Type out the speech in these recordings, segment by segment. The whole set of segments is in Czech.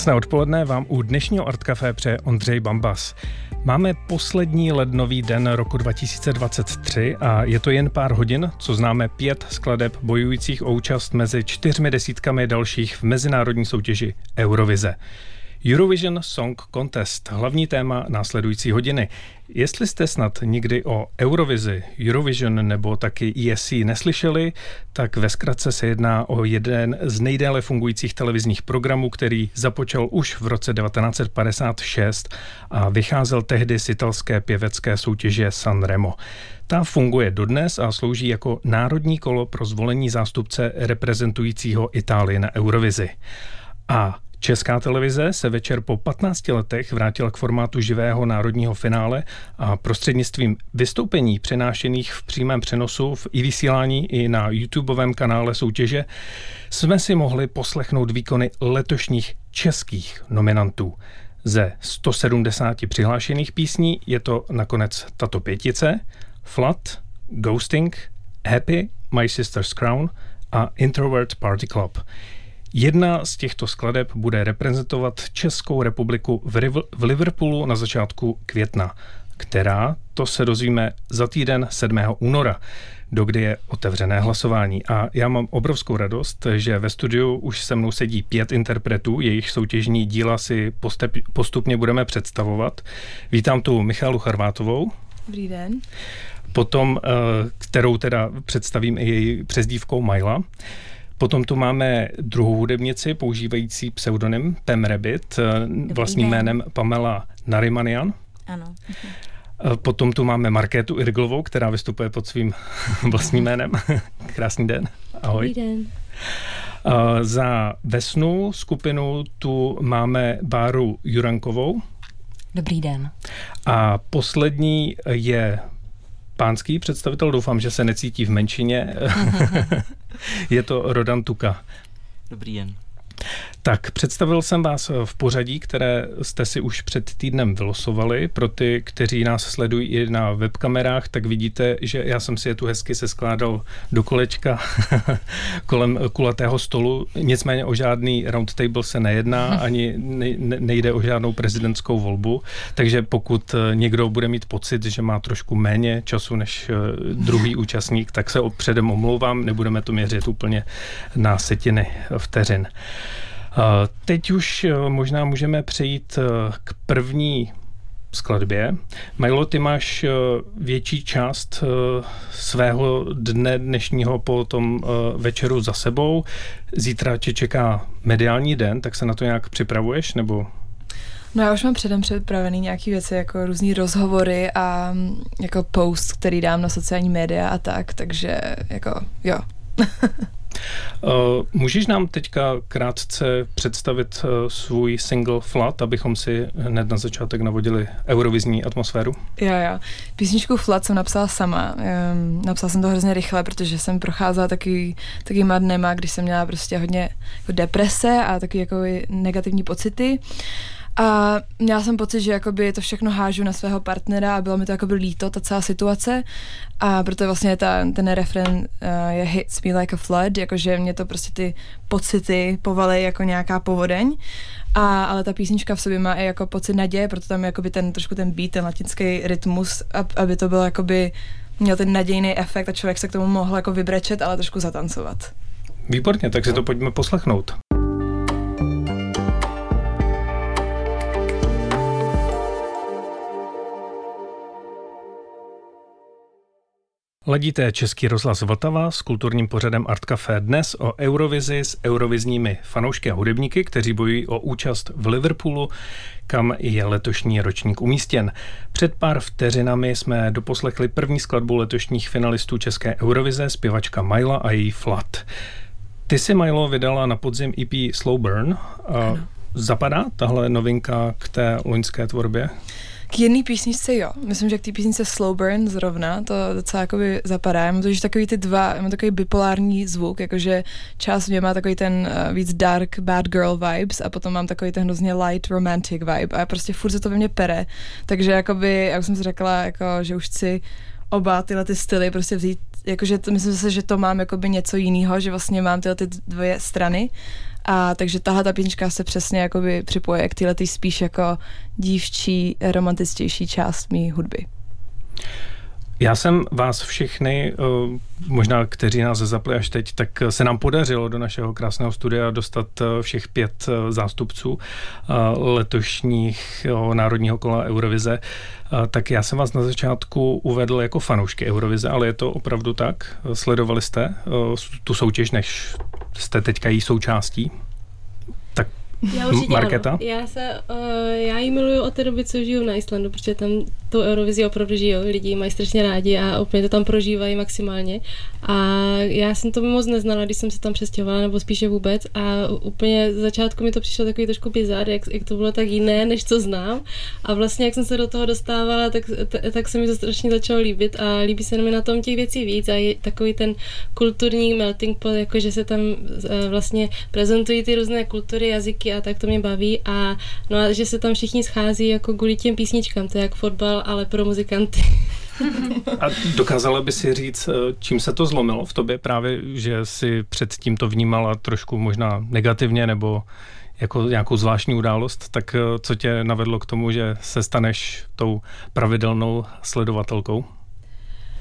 Krásné odpoledne vám u dnešního Art Café přeje Ondřej Bambas. Máme poslední lednový den roku 2023 a je to jen pár hodin, co známe pět skladeb bojujících o účast mezi čtyřmi desítkami dalších v mezinárodní soutěži Eurovize. Eurovision Song Contest, hlavní téma následující hodiny. Jestli jste snad nikdy o Eurovizi, Eurovision nebo taky ESC neslyšeli, tak ve zkratce se jedná o jeden z nejdéle fungujících televizních programů, který započal už v roce 1956 a vycházel tehdy z italské pěvecké soutěže Sanremo. Ta funguje dodnes a slouží jako národní kolo pro zvolení zástupce reprezentujícího Itálii na Eurovizi. A Česká televize se večer po 15 letech vrátila k formátu živého národního finále a prostřednictvím vystoupení přenášených v přímém přenosu v i vysílání i na YouTubeovém kanále soutěže jsme si mohli poslechnout výkony letošních českých nominantů. Ze 170 přihlášených písní je to nakonec tato pětice Flat, Ghosting, Happy, My Sister's Crown a Introvert Party Club. Jedna z těchto skladeb bude reprezentovat Českou republiku v, Riv- v Liverpoolu na začátku května, která, to se dozvíme za týden 7. února, dokdy je otevřené hlasování. A já mám obrovskou radost, že ve studiu už se mnou sedí pět interpretů, jejich soutěžní díla si postupně budeme představovat. Vítám tu Michalu Charvátovou. Dobrý den. Potom, eh, kterou teda představím i její přezdívkou Majla. Potom tu máme druhou hudebnici, používající pseudonym Pam Rabbit, eh, vlastním den. jménem Pamela Narimanian. Ano. Eh, potom tu máme Markétu Irglovou, která vystupuje pod svým vlastním jménem. Krásný den. Ahoj. Dobrý den. Eh, za Vesnu skupinu tu máme Báru Jurankovou. Dobrý den. A poslední je pánský představitel, doufám, že se necítí v menšině. je to Rodan Tuka. Dobrý den. Tak, představil jsem vás v pořadí, které jste si už před týdnem vylosovali. Pro ty, kteří nás sledují i na webkamerách, tak vidíte, že já jsem si je tu hezky se skládal do kolečka kolem kulatého stolu. Nicméně o žádný roundtable se nejedná, ani nejde o žádnou prezidentskou volbu. Takže pokud někdo bude mít pocit, že má trošku méně času než eh, druhý účastník, tak se předem omlouvám, nebudeme to měřit úplně na setiny vteřin. Teď už eh, možná můžeme přejít eh, k první skladbě. Milo, ty máš eh, větší část svého dne dnešního po tom večeru za sebou. Zítra tě čeká mediální den, tak se na to nějak připravuješ, nebo No já už mám předem připravený nějaký věci, jako různý rozhovory a mm, jako post, který dám na sociální média a tak, takže jako jo. Uh, můžeš nám teďka krátce představit uh, svůj single Flat, abychom si hned na začátek navodili eurovizní atmosféru? Jo, jo. Písničku Flat jsem napsala sama. Napsala jsem to hrozně rychle, protože jsem procházela taky, takýma dnema, když jsem měla prostě hodně jako deprese a taky jako negativní pocity. A měla jsem pocit, že jakoby to všechno hážu na svého partnera a bylo mi to jakoby líto, ta celá situace. A proto vlastně ta, ten refren uh, je hits me like a flood, jakože mě to prostě ty pocity povaly jako nějaká povodeň. A, ale ta písnička v sobě má i jako pocit naděje, proto tam je jakoby ten trošku ten beat, ten latinský rytmus, aby to bylo jakoby měl ten nadějný efekt a člověk se k tomu mohl jako vybrečet, ale trošku zatancovat. Výborně, tak si to pojďme poslechnout. Ledíte Český rozhlas Vltava s kulturním pořadem Art Café dnes o Eurovizi s eurovizními fanoušky a hudebníky, kteří bojují o účast v Liverpoolu, kam je letošní ročník umístěn. Před pár vteřinami jsme doposlechli první skladbu letošních finalistů České Eurovize, zpěvačka Myla a její Flat. Ty si, Milo, vydala na podzim EP Slow Burn. Zapadá tahle novinka k té loňské tvorbě? K jedné písničce jo. Myslím, že k té písničce Slow Burn zrovna to docela jakoby zapadá. Já mám totiž takový ty dva, mám takový bipolární zvuk, jakože část mě má takový ten uh, víc dark bad girl vibes a potom mám takový ten hrozně light romantic vibe a prostě furt se to ve mně pere. Takže jakoby, jak jsem si řekla, jako, že už chci oba tyhle ty styly prostě vzít, jakože to, myslím si, že to mám jakoby něco jiného, že vlastně mám tyhle ty dvě strany a takže tahle ta písnička se přesně jakoby připoje k tyhle ty spíš jako dívčí, romantičtější část mý hudby. Já jsem vás všechny, eh, možná kteří nás zapli až teď, tak se nám podařilo do našeho krásného studia dostat eh, všech pět eh, zástupců letošních národního kola Eurovize. Tak já jsem vás na začátku uvedl jako fanoušky Eurovize, ale je to opravdu tak? Sledovali jste tu soutěž, než jste teďka její součástí? Já určitě Marketa? Ano. Já, se, uh, já ji miluju od té doby, co žiju na Islandu, protože tam tu Eurovizi opravdu žijou, lidi mají strašně rádi a úplně to tam prožívají maximálně. A já jsem to moc neznala, když jsem se tam přestěhovala, nebo spíše vůbec. A úplně z začátku mi to přišlo takový trošku bizar, jak, jak to bylo tak jiné, než co znám. A vlastně, jak jsem se do toho dostávala, tak, t- tak se mi to strašně začalo líbit a líbí se mi na tom těch věcí víc. A je takový ten kulturní melting pot, jako že se tam uh, vlastně prezentují ty různé kultury, jazyky a tak to mě baví. A, no a že se tam všichni schází jako kvůli těm písničkám, to je jak fotbal, ale pro muzikanty. A dokázala by si říct, eh, čím se to zlomilo v tobě právě, že si předtím to vnímala trošku možná negativně nebo jako nějakou zvláštní událost, tak eh, co tě navedlo k tomu, že se staneš tou pravidelnou sledovatelkou?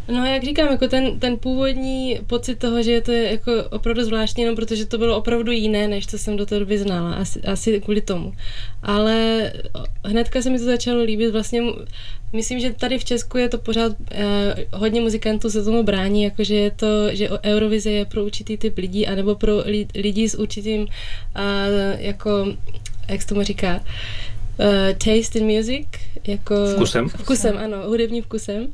No jak říkám, jako ten, ten původní pocit toho, že je to jako opravdu zvláštní, jenom protože to bylo opravdu jiné, než co jsem do té doby znala, asi, asi kvůli tomu. Ale hnedka se mi to začalo líbit, vlastně myslím, že tady v Česku je to pořád, eh, hodně muzikantů se tomu brání, jakože je to, že Eurovize je pro určitý typ lidí, anebo pro li, lidi s určitým, eh, jako, jak se tomu říká, uh, taste in music, jako... Vkusem? Vkusem, ano, hudebním vkusem.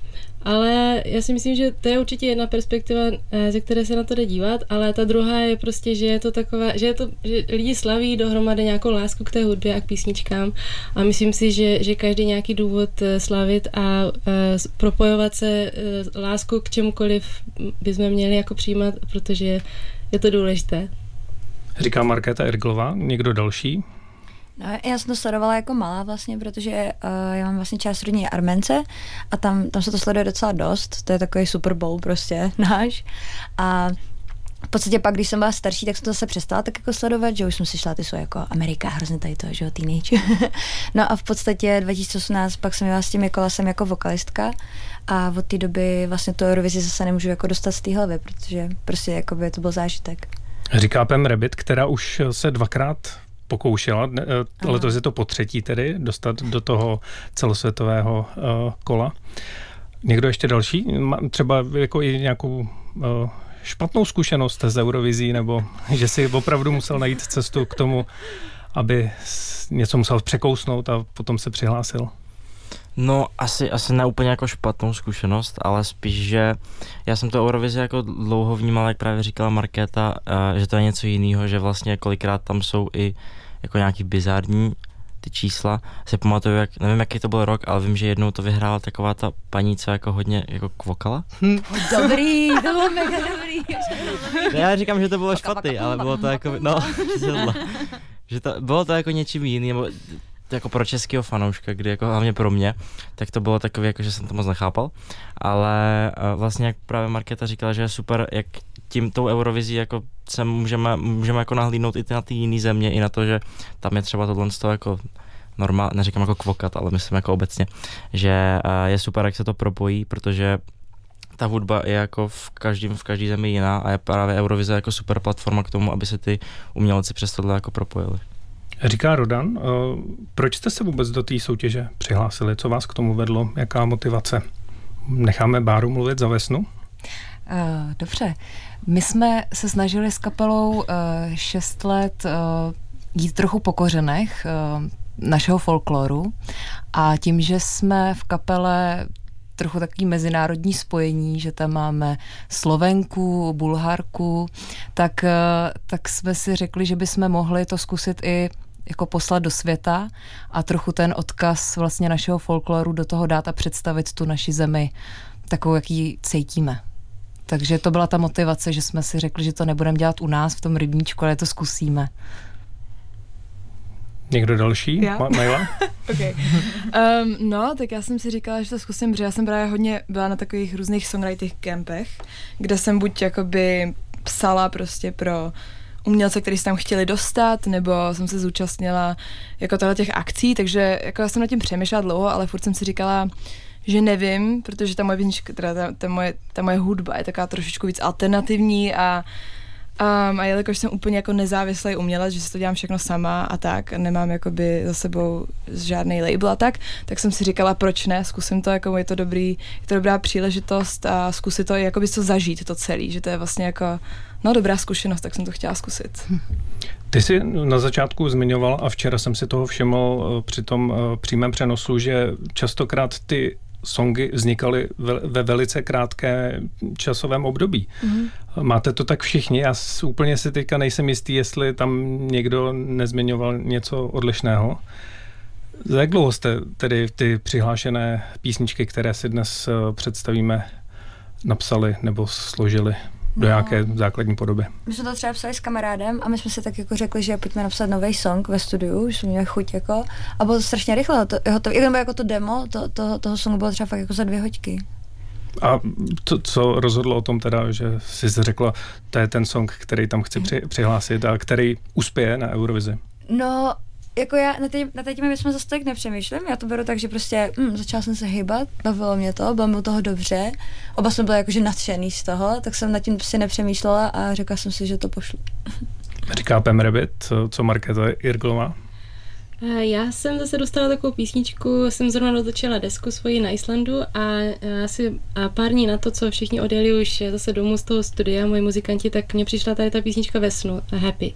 Ale já si myslím, že to je určitě jedna perspektiva, eh, ze které se na to jde dívat, ale ta druhá je prostě, že je to takové, že, je to, že lidi slaví dohromady nějakou lásku k té hudbě a k písničkám a myslím si, že, že každý nějaký důvod eh, slavit a uh, propojovat se lásku k čemukoliv bychom měli jako přijímat, protože je to důležité. Říká Markéta Erglová, někdo další? No, já jsem to sledovala jako malá vlastně, protože uh, já mám vlastně část rodině Armence a tam, tam se to sleduje docela dost, to je takový Super Bowl prostě náš a v podstatě pak, když jsem byla starší, tak jsem to zase přestala tak jako sledovat, že už jsem si šla, ty jsou jako Amerika, hrozně tady to, že jo, teenage. no a v podstatě 2018 pak jsem jela s tím jako jsem jako vokalistka a od té doby vlastně to Eurovizi zase nemůžu jako dostat z té hlavy, protože prostě jako by to byl zážitek. Říká Pem Rebit, která už se dvakrát pokoušela, Aha. letos je to po třetí tedy, dostat do toho celosvětového uh, kola. Někdo ještě další? Třeba jako i nějakou uh, špatnou zkušenost z Eurovizí, nebo že si opravdu musel najít cestu k tomu, aby něco musel překousnout a potom se přihlásil? No, asi, asi ne úplně jako špatnou zkušenost, ale spíš, že já jsem to Eurovizi jako dlouho vnímal, jak právě říkala Markéta, uh, že to je něco jiného, že vlastně kolikrát tam jsou i jako nějaký bizární ty čísla. Si pamatuju, jak, nevím, jaký to byl rok, ale vím, že jednou to vyhrála taková ta paní, co jako hodně jako kvokala. Hm. Dobrý, to bylo mega dobrý. Ne, já říkám, že to bylo špatný, ale bylo to jako, no, že to, bylo to jako něčím jiným, nebo jako pro českého fanouška, kdy jako hlavně pro mě, tak to bylo takové, jako že jsem to moc nechápal, ale uh, vlastně jak právě Markéta říkala, že je super, jak tím tou Eurovizí jako se můžeme, můžeme jako nahlídnout i na ty jiné země, i na to, že tam je třeba tohle z toho jako normál, neříkám jako kvokat, ale myslím jako obecně, že uh, je super, jak se to propojí, protože ta hudba je jako v každém v každý zemi jiná a je právě Eurovize jako super platforma k tomu, aby se ty umělci přes tohle jako propojili. Říká Rodan, eh, proč jste se vůbec do té soutěže přihlásili? Co vás k tomu vedlo? Jaká motivace? Necháme Báru mluvit za Vesnu? Uh, dobře. My jsme se snažili s kapelou uh, šest let jít trochu po kořenech našeho folkloru a tím, že jsme v kapele trochu takový mezinárodní spojení, že tam máme Slovenku, Bulharku, tak, eh, tak jsme si řekli, že bychom mohli to zkusit i jako poslat do světa a trochu ten odkaz vlastně našeho folkloru do toho dát a představit tu naši zemi takovou, jaký cítíme. Takže to byla ta motivace, že jsme si řekli, že to nebudeme dělat u nás v tom rybníčku, ale to zkusíme. Někdo další? Já? Ma- Maila? okay. um, no, tak já jsem si říkala, že to zkusím, protože já jsem právě hodně byla na takových různých songwriting campech, kde jsem buď jakoby psala prostě pro umělce, který se tam chtěli dostat, nebo jsem se zúčastnila jako tohle těch akcí, takže jako já jsem nad tím přemýšlela dlouho, ale furt jsem si říkala, že nevím, protože ta moje písnička, teda ta, ta, moje, ta moje hudba je taková trošičku víc alternativní a Um, a jelikož jsem úplně jako nezávislý umělec, že si to dělám všechno sama a tak, a nemám jakoby za sebou žádný label a tak, tak jsem si říkala, proč ne, zkusím to, jako je to dobrý, je to dobrá příležitost a zkusit to, jakoby to zažít, to celý, že to je vlastně jako, no dobrá zkušenost, tak jsem to chtěla zkusit. Ty jsi na začátku zmiňoval a včera jsem si toho všiml eh, při tom eh, přímém přenosu, že častokrát ty songy vznikaly ve velice krátké časovém období. Mm-hmm. Máte to tak všichni? Já úplně si teďka nejsem jistý, jestli tam někdo nezmiňoval něco odlišného. Za jak dlouho jste tedy ty přihlášené písničky, které si dnes eh, představíme, napsali nebo složili? Do no. nějaké základní podoby. My jsme to třeba psali s kamarádem a my jsme si tak jako řekli, že pojďme napsat nový song ve studiu, že jsme měli chuť jako a bylo to strašně rychle, to, to, jako, jako to demo to, to, toho songu bylo třeba fakt jako za dvě hoďky. A to, co rozhodlo o tom teda, že jsi řekla, to je ten song, který tam chci při, přihlásit a který uspěje na Eurovizi? No, jako já na, tě, na teď my jsme zase tak nepřemýšlím, já to beru tak, že prostě hm, začala jsem se hýbat, bavilo mě to, bylo mi toho dobře, oba jsme byli jakože nadšený z toho, tak jsem nad tím prostě nepřemýšlela a řekla jsem si, že to pošlu. Říká Pem Rabbit, co Markéta Irglová? Já jsem zase dostala takovou písničku, jsem zrovna dotočila desku svoji na Islandu a asi a pár dní na to, co všichni odjeli už zase domů z toho studia, moji muzikanti, tak mně přišla tady ta písnička ve snu, Happy.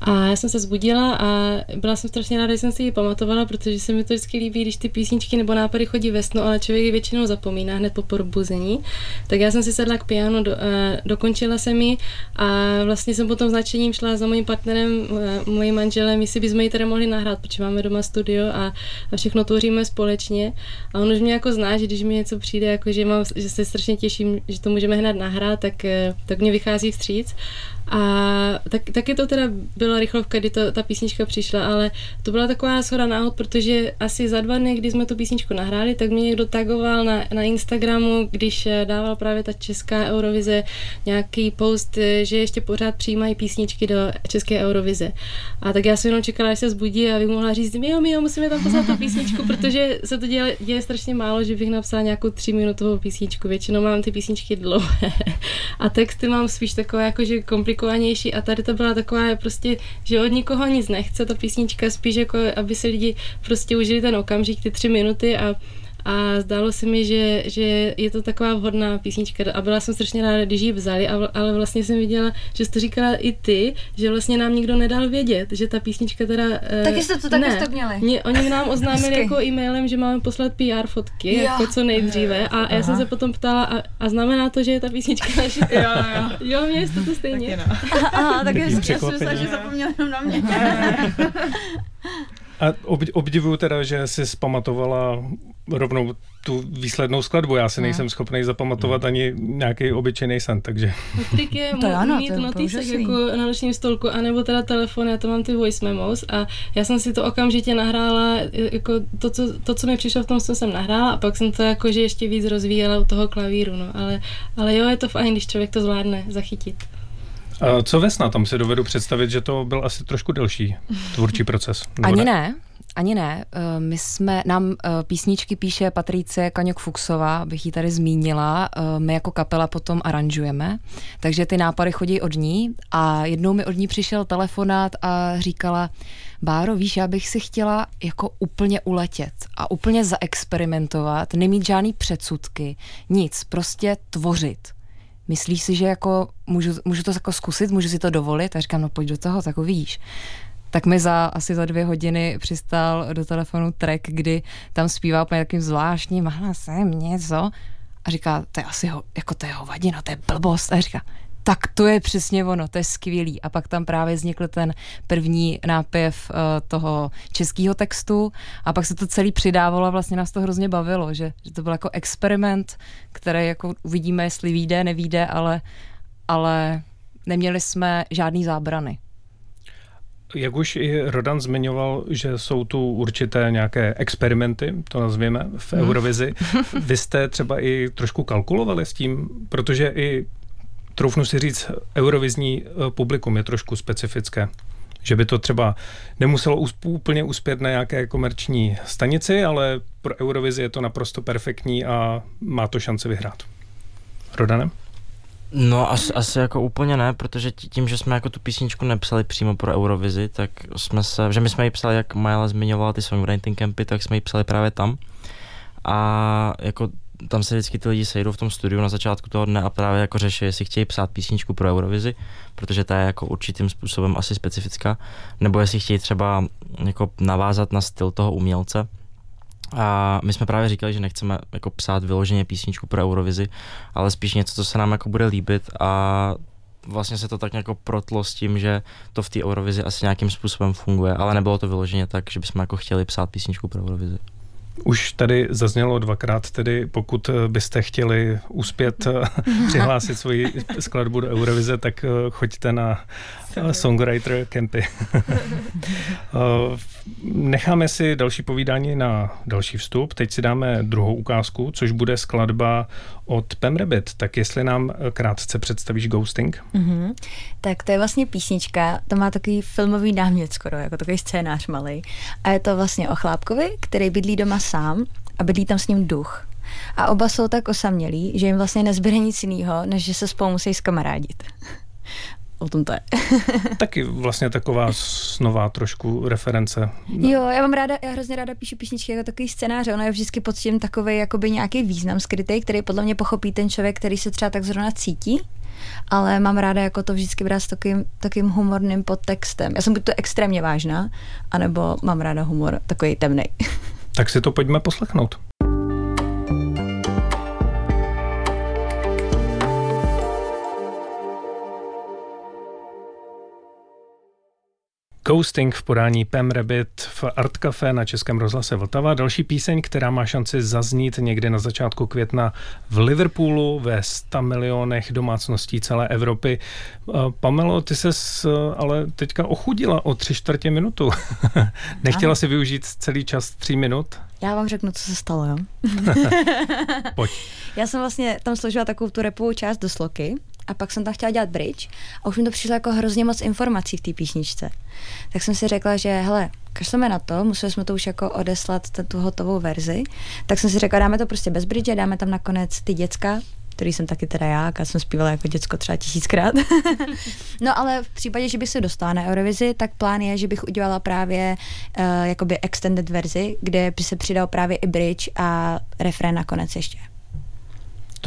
A já jsem se zbudila a byla jsem strašně ráda, že jsem si ji pamatovala, protože se mi to vždycky líbí, když ty písničky nebo nápady chodí ve snu, ale člověk ji většinou zapomíná hned po probuzení. Tak já jsem si sedla k pianu, do, a dokončila jsem ji a vlastně jsem potom značením šla za mojím partnerem, mojím manželem, jestli bychom ji teda mohli nahrát, protože máme doma studio a, a všechno tvoříme společně. A on už mě jako zná, že když mi něco přijde, jako že, mám, že se strašně těším, že to můžeme hned nahrát, tak, eh, tak mě vychází vstříc. A tak, taky to teda byla rychlovka, kdy to, ta písnička přišla, ale to byla taková schoda náhod, protože asi za dva dny, kdy jsme tu písničku nahráli, tak mě někdo tagoval na, na Instagramu, když eh, dával právě ta česká Eurovize nějaký post, eh, že ještě pořád přijímají písničky do české Eurovize. A tak já jsem jenom čekala, až se zbudí a bych mohla říct, jo, jo, musíme tam poslat tu písničku, protože se to děje, děje strašně málo, že bych napsala nějakou tříminutovou písničku. Většinou mám ty písničky dlouhé. A texty mám spíš takové jakože komplikované komplikovanější a tady to byla taková prostě, že od nikoho nic nechce, ta písnička spíš jako, aby si lidi prostě užili ten okamžik, ty tři minuty a a zdálo se mi, že, že je to taková vhodná písnička a byla jsem strašně ráda, když ji vzali, ale vlastně jsem viděla, že jsi to říkala i ty, že vlastně nám nikdo nedal vědět, že ta písnička teda... Eh, taky jste to taky jste měli. Mě, oni nám oznámili jako e-mailem, že máme poslat PR fotky, jo. jako co nejdříve a Aha. já jsem se potom ptala a, a znamená to, že je ta písnička naše. jo, jo. Jo, mě jste to stejně. Tak Aha, tak já jsem myslela, že zapomněla jenom na mě. A obdivuju teda, že jsi zpamatovala rovnou tu výslednou skladbu. Já si nejsem schopný zapamatovat hmm. ani nějaký obyčejný sen, takže... Trik je to ano, mít notisek jako na nočním stolku, anebo teda telefon, já to mám ty voice memos a já jsem si to okamžitě nahrála, jako to, co, to, co mi přišlo v tom, co jsem nahrála a pak jsem to jako, že ještě víc rozvíjela u toho klavíru, no, ale, ale jo, je to fajn, když člověk to zvládne zachytit. A co Vesna? Tam si dovedu představit, že to byl asi trošku delší tvůrčí proces. Ani ne? ne. Ani ne. Eh, my jsme, nám eh, písničky píše Patrice Kaňok Fuxová, abych ji tady zmínila. Eh, my jako kapela potom aranžujeme, takže ty nápady chodí od ní a jednou mi od ní přišel telefonát a říkala, Báro, víš, já bych si chtěla jako úplně uletět a úplně zaexperimentovat, nemít žádný předsudky, nic, prostě tvořit. Myslíš si, že jako můžu, můžu to jako zkusit, můžu si to dovolit? A říkám, no pojď do toho, tak uvidíš tak mi za asi za dvě hodiny přistál do telefonu track, kdy tam zpívá úplně takým zvláštním hlasem něco a říká, to je asi ho, jako to je hovadina, to je blbost. A říká, tak to je přesně ono, to je skvělý. A pak tam právě vznikl ten první nápěv uh, toho českého textu a pak se to celý přidávalo a vlastně nás to hrozně bavilo, že, že to byl jako experiment, který jako uvidíme, jestli vyjde, nevíde, ale, ale neměli jsme žádný zábrany. jak už i Rodan zmiňoval, že jsou tu určité nějaké experimenty, to nazvěme, v hmm. Eurovizi. Vy jste třeba i trošku kalkulovali s tím, protože i troufnu si říct, eurovizní eh, publikum je trošku specifické. Že by to třeba nemuselo úplně uspět na nějaké komerční stanici, ale pro Eurovizi je to naprosto perfektní a má to šanci vyhrát. Rodanem? No asi, asi jako úplně ne, protože tím, že jsme jako tu písničku nepsali přímo pro Eurovizi, tak jsme se, že my jsme ji psali, jak Majla zmiňovala ty songwriting campy, tak jsme ji psali právě tam. A jako tam se vždycky ty lidi sejdou v tom studiu na začátku toho dne a právě jako řeší, jestli chtějí psát písničku pro Eurovizi, protože ta je jako určitým způsobem asi specifická, nebo jestli chtějí třeba jako navázat na styl toho umělce. A my jsme právě říkali, že nechceme jako psát vyloženě písničku pro Eurovizi, ale spíš něco, co se nám jako bude líbit a vlastně se to tak jako protlo s tím, že to v té Eurovizi asi nějakým způsobem funguje, ale nebylo to vyloženě tak, že bychom jako chtěli psát písničku pro Eurovizi. Už tady zaznělo dvakrát, tedy pokud byste chtěli uspět přihlásit svoji skladbu do Eurovize, tak eh, choďte na eh, songwriter campy. Necháme si další povídání na další vstup. Teď si dáme druhou ukázku, což bude skladba od Pam Rabbit. Tak jestli nám krátce představíš Ghosting? Mm-hmm. Tak to je vlastně písnička, to má takový filmový námět skoro, jako takový scénář malý. A je to vlastně o chlápkovi, který bydlí doma sám a bydlí tam s ním duch. A oba jsou tak osamělí, že jim vlastně nezbyde nic jiného, než že se spolu musí skamarádit. O tom to je. Taky vlastně taková snová trošku reference. Jo, já mám ráda, já hrozně ráda píšu písničky jako takový scénář, ono je vždycky pod tím takový jakoby nějaký význam skrytý, který podle mě pochopí ten člověk, který se třeba tak zrovna cítí ale mám ráda jako to vždycky brát s takým, takým humorným podtextem. Já jsem buď to extrémně vážná, anebo mám ráda humor takový temný. Tak si to pojďme poslechnout. Ghosting v podání Pam Rabbit v Art Café na Českém rozhlase Vltava. Další píseň, která má šanci zaznít někde na začátku května v Liverpoolu ve 100 milionech domácností celé Evropy. Eh, Pamelo, ty se ale teďka ochudila o tři čtvrtě minutu. Nechtěla si využít celý čas tří minut? Já vám řeknu, co se stalo, jo? Pojď. Já jsem vlastně tam složila takovou tu repovou část do sloky a pak jsem tam chtěla dělat bridge a už mi to přišlo jako hrozně moc informací v té písničce. Tak jsem si řekla, že hele, kašleme na to, museli jsme to už jako odeslat tu hotovou verzi, tak jsem si řekla, dáme to prostě bez bridge, dáme tam nakonec ty děcka, který jsem taky teda já, a jsem zpívala jako děcko třeba tisíckrát. no ale v případě, že bych se dostala na Eurovizi, tak plán je, že bych udělala právě uh, jakoby extended verzi, kde by se přidal právě i bridge a refrén nakonec ještě.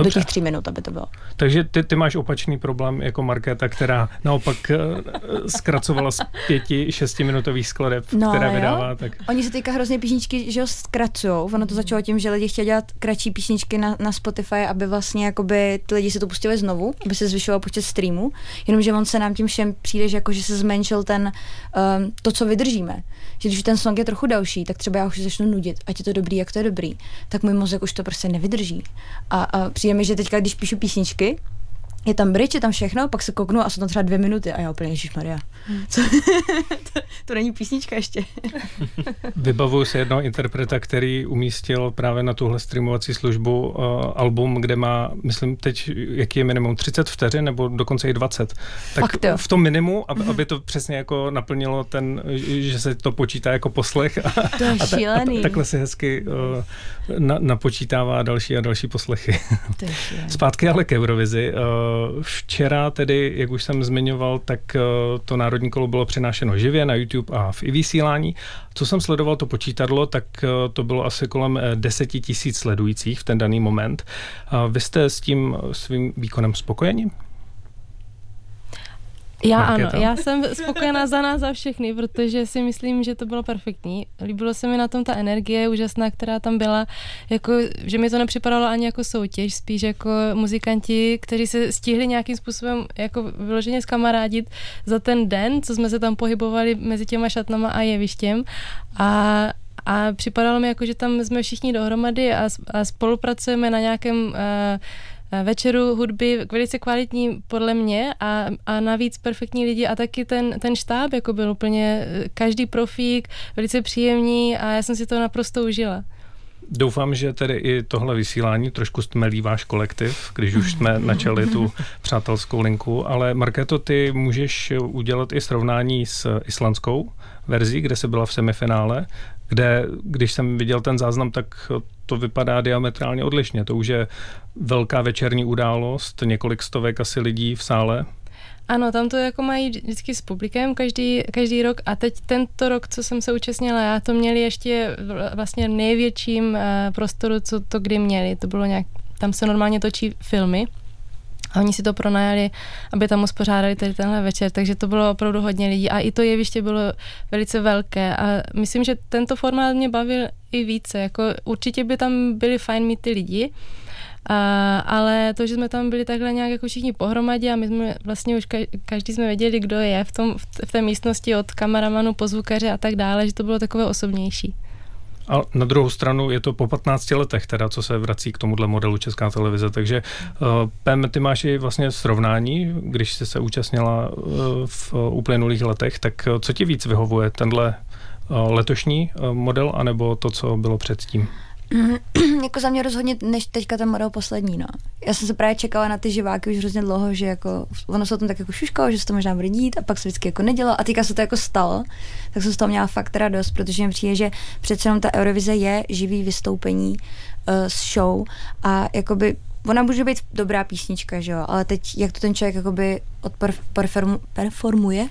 Dobře. Do těch tří minut, aby to bylo. Takže ty, ty máš opačný problém jako Markéta, která naopak uh, zkracovala z pěti, šestiminutových skladeb, no, které jo. vydává. Tak... Oni se teďka hrozně písničky že zkracují. Ono to začalo tím, že lidi chtěli dělat kratší písničky na, na Spotify, aby vlastně jakoby ty lidi si to pustili znovu, aby se zvyšoval počet streamů. Jenomže on se nám tím všem přijde, že, jako, že se zmenšil ten, um, to, co vydržíme. Že když ten song je trochu další, tak třeba já už začnu nudit, ať je to dobrý, jak to je dobrý, tak můj mozek už to prostě nevydrží. A, a přijde mi, že teďka, když píšu písničky, je tam bridge, je tam všechno, pak se kouknu a jsou tam třeba dvě minuty a já úplně, Maria. Hmm. Co? to, to není písnička ještě. Vybavuju se jednoho interpreta, který umístil právě na tuhle streamovací službu uh, album, kde má, myslím teď, jaký je minimum, 30 vteřin nebo dokonce i 20. Tak Fakt jo. v tom minimu, aby, aby to přesně jako naplnilo ten, že se to počítá jako poslech a, to je a, ta, a ta, takhle se hezky uh, na, napočítává další a další poslechy. To je Zpátky ale k Eurovizi. Uh, Včera tedy, jak už jsem zmiňoval, tak eh, to národní kolo bylo přenášeno živě na YouTube a v i vysílání. Co jsem sledoval to počítadlo, tak eh, to bylo asi kolem 10 eh, tisíc sledujících v ten daný moment. Vy jste s tím svým výkonem spokojeni? Já Markéta? ano, já jsem spokojená za nás, za všechny, protože si myslím, že to bylo perfektní. Líbilo se mi na tom ta energie úžasná, která tam byla, jako, že mi to nepřipadalo ani jako soutěž, spíš jako muzikanti, kteří se stihli nějakým způsobem jako vyloženě skamarádit za ten den, co jsme se tam pohybovali mezi těma šatnama a jevištěm a a připadalo mi jako, že tam jsme všichni dohromady a, a spolupracujeme na nějakém uh, večeru hudby, velice kvalitní podle mě a, a navíc perfektní lidi a taky ten, ten štáb jako byl úplně každý profík, velice příjemný a já jsem si to naprosto užila. Doufám, že tedy i tohle vysílání trošku stmelí váš kolektiv, když už jsme načali tu přátelskou linku, ale Markéto, ty můžeš udělat i srovnání s islandskou verzí, kde se byla v semifinále, kde, když jsem viděl ten záznam, tak to vypadá diametrálně odlišně. To už je velká večerní událost, několik stovek asi lidí v sále. Ano, tam to jako mají vždycky s publikem každý, každý rok a teď tento rok, co jsem se účastnila, já to měli ještě vlastně největším uh, prostoru, co to kdy měli. To bylo nějak, tam se normálně točí filmy a oni si to pronajali, aby tam uspořádali tady tenhle večer, takže to bylo opravdu hodně lidí. A i to jeviště bylo velice velké. A myslím, že tento formát mě bavil i více, jako určitě by tam byli fajn mít ty lidi, a, ale to, že jsme tam byli takhle nějak jako všichni pohromadě a my jsme vlastně už každý jsme věděli, kdo je v, tom, v té místnosti od kameramanu po zvukaře a tak dále, že to bylo takové osobnější. A na druhou stranu je to po 15 letech, teda, co se vrací k tomuhle modelu Česká televize. Takže uh, Pem, ty máš i vlastně srovnání, když jsi se účastnila uh, v uplynulých letech, tak uh, co ti víc vyhovuje, tenhle letošní model, anebo to, co bylo předtím? jako za mě rozhodně než teďka ten model poslední, no. Já jsem se právě čekala na ty živáky už hrozně dlouho, že jako, ono se o tom tak jako šuškalo, že se to možná bude dít a pak se vždycky jako nedělo a teďka se to jako stalo, tak jsem z toho měla fakt radost, protože mi přijde, že přece jenom ta Eurovize je živý vystoupení uh, z show a jakoby ona může být dobrá písnička, že jo, ale teď jak to ten člověk jakoby odperformuje,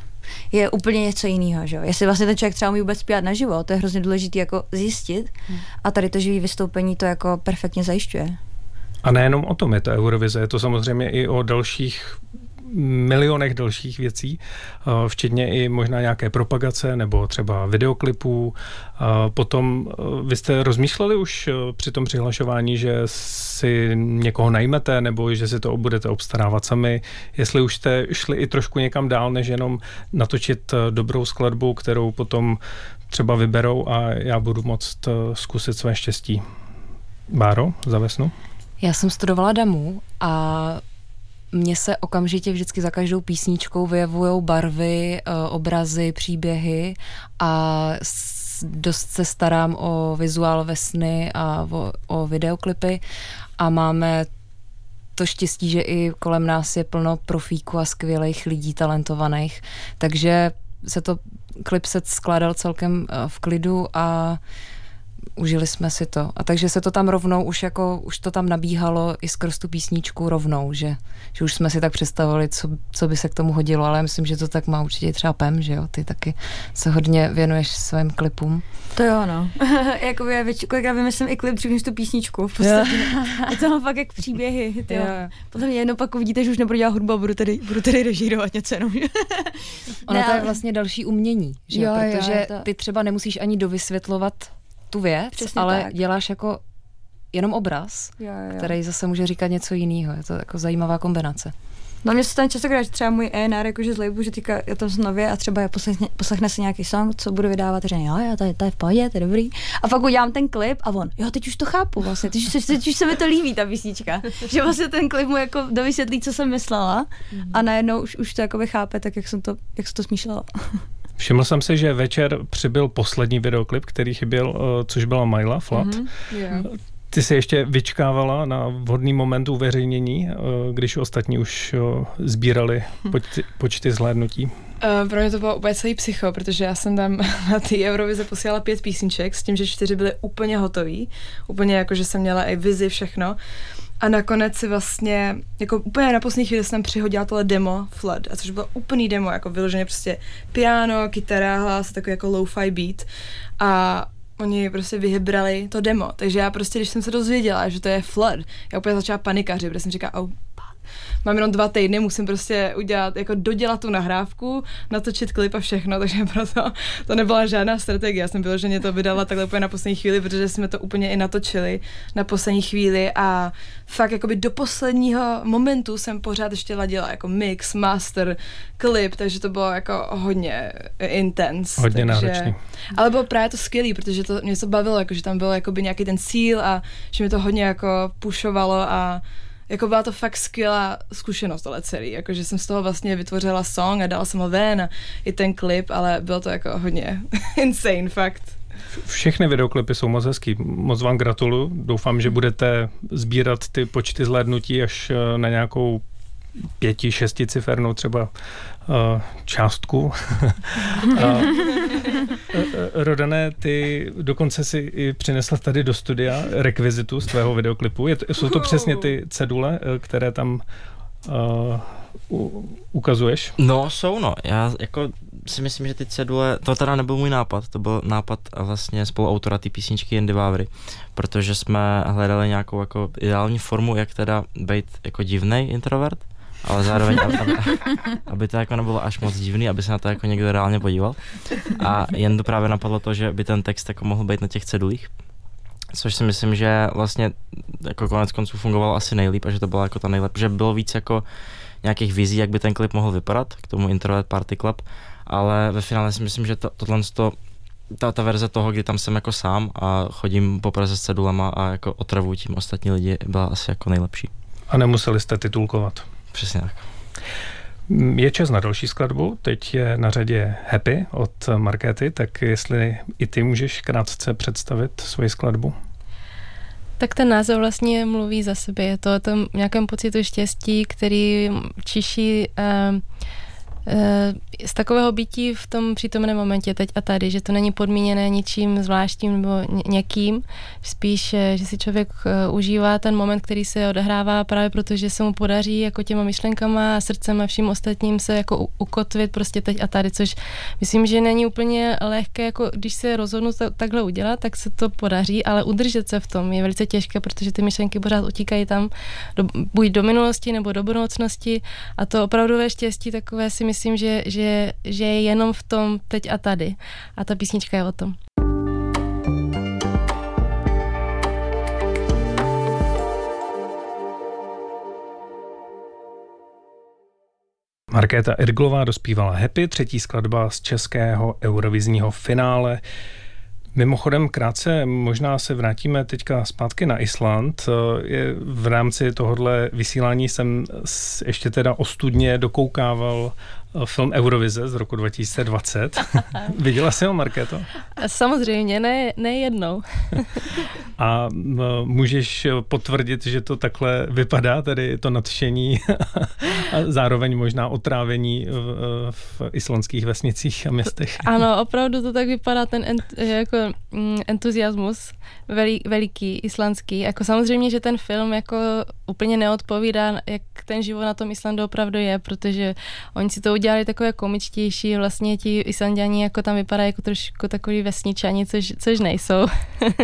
je úplně něco jiného, že jo. Jestli vlastně ten člověk třeba umí vůbec zpívat naživo, to je hrozně důležité jako zjistit hmm. a tady to živý vystoupení to jako perfektně zajišťuje. A nejenom o tom je ta Eurovize, je to samozřejmě i o dalších milionech dalších věcí, eh, včetně i možná nějaké propagace nebo třeba videoklipů. Potom eh, vy jste rozmýšleli už eh, při tom přihlašování, že si někoho najmete nebo že si to budete obstarávat sami, jestli už jste šli i trošku někam dál, než jenom natočit dobrou skladbu, kterou potom třeba vyberou a já budu moct zkusit své štěstí. Báro, za vesnu? Já jsem studovala damu a mně se okamžitě vždycky za každou písničkou vyjevují barvy, eh, obrazy, příběhy a dost se starám o vizuál ve sny a o, o videoklipy a máme to štěstí, že i kolem nás je plno profíků a skvělých lidí, talentovaných, takže se to klip se skládal celkem eh, v klidu a uh, užili jsme si to. A takže se to tam rovnou už jako, už to tam nabíhalo i skrz tu písničku rovnou, že, že už jsme si tak představovali, co, co by se k tomu hodilo, ale já myslím, že to tak má určitě třeba Pem, že jo, ty taky se hodně věnuješ svým klipům. To jo, no. jako já větši, kolikrát vymyslím i klip dřív tu písničku. V podstatě. je to mám fakt jak příběhy. Tyjo. Potom mě jednou pak uvidíte, že už nebudu dělat hudbu a budu tady, budu tady režírovat něco jenom. ono ne, to je vlastně další umění, že? Jo, protože jo, to... ty třeba nemusíš ani dovysvětlovat tu věc, Přesně ale tak. děláš jako jenom obraz, jo, jo. který zase může říkat něco jiného. Je to jako zajímavá kombinace. No mě se tam často když třeba můj ENR, jakože z labelu, že týka je to znově a třeba já poslechne, poslechne si nějaký song, co budu vydávat, že jo, jo, to je, to je v pohodě, to je dobrý. A pak udělám ten klip a on, jo, teď už to chápu vlastně, teď, teď, teď už se mi to líbí, ta písnička. že vlastně ten klip mu jako dovysvětlí, co jsem myslela mm-hmm. a najednou už, už to jako chápe, tak jak jsem to, jak jsem to smýšlela. Všiml jsem si, že večer přibyl poslední videoklip, který chyběl, eh, což byla Myla Flat. Mm-hmm, yeah. Ty jsi ještě vyčkávala na vhodný moment uveřejnění, eh, když ostatní už eh, sbírali počty, počty zhlédnutí? Uh, pro mě to bylo úplně celý psycho, protože já jsem tam na ty Eurovize posílala pět písniček s tím, že čtyři byly úplně hotový. Úplně jako, že jsem měla i vizi, všechno. A nakonec si vlastně, jako úplně na poslední chvíli jsem přihodila tohle demo Flood, a což bylo úplný demo, jako vyloženě prostě piano, kytara, hlas, takový jako lo-fi beat. A oni prostě vybrali to demo, takže já prostě, když jsem se dozvěděla, že to je Flood, já úplně začala panikařit, protože jsem říkala, oh, mám jenom dva týdny, musím prostě udělat, jako dodělat tu nahrávku, natočit klip a všechno, takže proto to nebyla žádná strategie. Já jsem vyloženě to vydala takhle úplně na poslední chvíli, protože jsme to úplně i natočili na poslední chvíli a fakt jakoby do posledního momentu jsem pořád ještě ladila jako mix, master, klip, takže to bylo jako hodně intense. Hodně takže, náročný. Ale bylo právě to skvělý, protože to mě to bavilo, jako, že tam byl jakoby nějaký ten cíl a že mi to hodně jako pušovalo a jako byla to fakt skvělá zkušenost tohle celý, jako že jsem z toho vlastně vytvořila song a dala jsem ho ven a i ten klip, ale bylo to jako hodně insane fakt. Všechny videoklipy jsou moc hezký. Moc vám gratuluju. Doufám, že budete sbírat ty počty zhlédnutí až eh, na nějakou pěti, šesticifernou třeba uh, částku. a, Rodané, ty dokonce si i přinesla tady do studia rekvizitu z tvého videoklipu. Je to, jsou to přesně ty cedule, které tam uh, ukazuješ? No, jsou no. Já jako si myslím, že ty cedule, to teda nebyl můj nápad, to byl nápad vlastně spoluautora té písničky Jendy Vávry, protože jsme hledali nějakou jako ideální formu, jak teda být jako divný introvert, ale zároveň, aby, aby to jako nebylo až moc divný, aby se na to jako někdo reálně podíval. A jen to právě napadlo to, že by ten text jako mohl být na těch cedulích, což si myslím, že vlastně jako konec konců fungovalo asi nejlíp a že to bylo jako ta nejlepší, že bylo víc jako nějakých vizí, jak by ten klip mohl vypadat k tomu Introvert Party Club, ale ve finále si myslím, že to, tohle to, ta, ta verze toho, kdy tam jsem jako sám a chodím po Praze s cedulama a jako otravuji tím ostatní lidi, byla asi jako nejlepší. A nemuseli jste titulkovat. Přesně tak. Je čas na další skladbu, teď je na řadě Happy od Markety, tak jestli i ty můžeš krátce představit svoji skladbu. Tak ten název vlastně mluví za sebe. Je to o tom nějakém pocitu štěstí, který čiší Eh, z takového bytí v tom přítomném momentě teď a tady, že to není podmíněné ničím zvláštním nebo někým, spíš, eh, že si člověk eh, užívá ten moment, který se odehrává právě proto, že se mu podaří jako těma myšlenkama a srdcem a vším ostatním se jako ukotvit prostě teď a tady, což myslím, že není úplně lehké, jako když se rozhodnu to takhle udělat, tak se to podaří, ale udržet se v tom je velice těžké, protože ty myšlenky pořád utíkají tam do, buď do minulosti nebo do budoucnosti a to opravdové štěstí takové si myslím, myslím, že, že, že je jenom v tom teď a tady. A ta písnička je o tom. Markéta Irglová dospívala Happy, třetí skladba z českého eurovizního finále. Mimochodem krátce možná se vrátíme teďka zpátky na Island. V rámci tohohle vysílání jsem ještě teda ostudně dokoukával film Eurovize z roku 2020. Viděla jsi ho, Markéto? Samozřejmě, ne, ne jednou. A můžeš potvrdit, že to takhle vypadá, tedy to nadšení a zároveň možná otrávení v, v islandských vesnicích a městech. Ano, opravdu to tak vypadá, ten ent, jako mm, entuziasmus veliký, islandský. Jako samozřejmě, že ten film jako úplně neodpovídá, jak ten život na tom Islandu opravdu je, protože oni si to udělali takové komičtější, vlastně ti Islandiani jako tam vypadají jako trošku takový vesničani, což, což nejsou.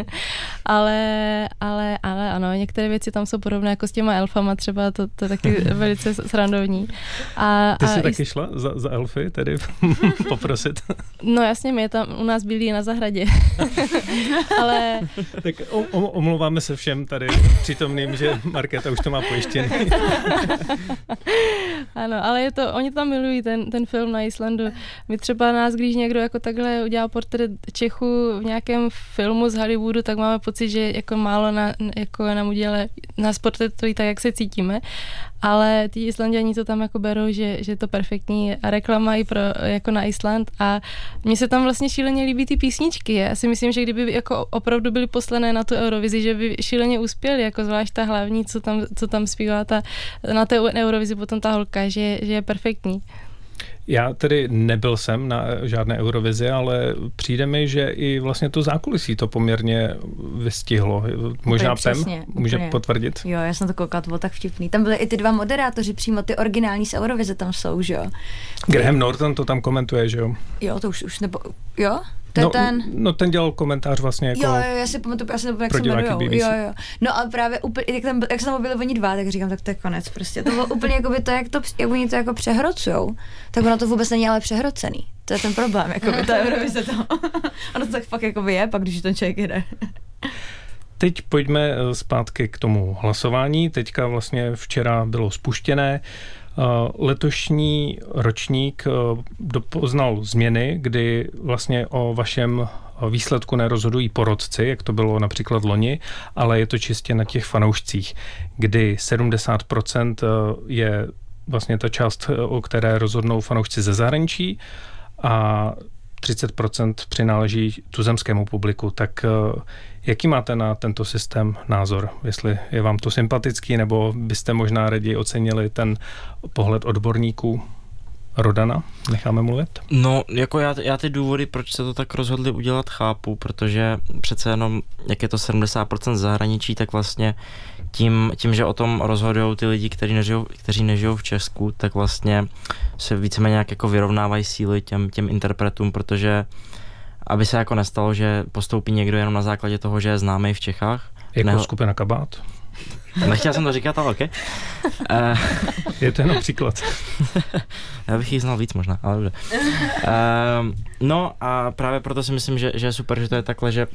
ale, ale, ale ano, některé věci tam jsou podobné jako s těma elfama třeba, to, to je taky velice srandovní. A, Ty jsi a taky šla za, za elfy, tedy poprosit? no jasně, my tam u nás byli na zahradě. ale... tak omlouváme se všem tady přítomným, že Markéta už to má pojištěný. ano, ale je to, oni tam milují ten, ten film na Islandu. My třeba nás, když někdo jako takhle udělal portrét Čechu v nějakém filmu z Hollywoodu, tak máme pocit, že jako málo na, jako nám udělá, nás portrétují tak, jak se cítíme ale ty Islandiani to tam jako berou, že, že je to perfektní reklama i pro, jako na Island a mně se tam vlastně šíleně líbí ty písničky. Já si myslím, že kdyby jako opravdu byly poslané na tu Eurovizi, že by šíleně uspěli, jako zvlášť ta hlavní, co tam, co tam zpívá ta, na té Eurovizi potom ta holka, že, že je perfektní. Já tedy nebyl jsem na žádné Eurovizi, ale přijde mi, že i vlastně to zákulisí to poměrně vystihlo. Možná Pem může úplně. potvrdit. Jo, já jsem to koukala, to bylo tak vtipný. Tam byly i ty dva moderátoři, přímo ty originální z Eurovize tam jsou, že jo. Graham Norton to tam komentuje, že jo. Jo, to už, už nebo, jo? To no, ten... no ten dělal komentář vlastně jako... Jo, jo, já si pamatuju, já si nepamatuju, jak se jmenujou. Jo, jo. No a právě úplně, jak, tam, jak se tam byli oni dva, tak říkám, tak to je konec prostě. To bylo úplně jako by to, jak, to, jak oni to jako přehrocujou, tak ono to vůbec není ale přehrocený. To je ten problém, jako by ta Eurovize to. ono to tak fakt jako by je, pak když ten člověk jde. Teď pojďme eh, zpátky k tomu hlasování. Teďka vlastně včera bylo spuštěné. Eh, letošní ročník eh, dopoznal změny, kdy vlastně o vašem výsledku nerozhodují porodci, jak to bylo například loni, ale je to čistě na těch fanoušcích, kdy 70% je vlastně ta část, o které rozhodnou fanoušci ze zahraničí a 30% přináleží tuzemskému publiku. Tak eh, jaký máte na tento systém názor? Jestli je vám to sympatický, nebo byste možná raději ocenili ten pohled odborníků? Rodana, necháme mluvit? No, jako já, já ty důvody, proč se to tak rozhodli udělat, chápu, protože přece jenom, jak je to 70% zahraničí, tak vlastně tím, tím, že o tom rozhodují ty lidi, kteří nežijou, kteří nežijou v Česku, tak vlastně se víceméně nějak jako vyrovnávají síly těm, těm interpretům, protože aby se jako nestalo, že postoupí někdo jenom na základě toho, že je známý v Čechách. Jako Neho... skupina Kabát? Nechtěl jsem to říkat, ale OK. Uh, je to jenom příklad. Já bych jí znal víc možná, ale dobře. Uh, no a právě proto si myslím, že, že je super, že to je takhle, že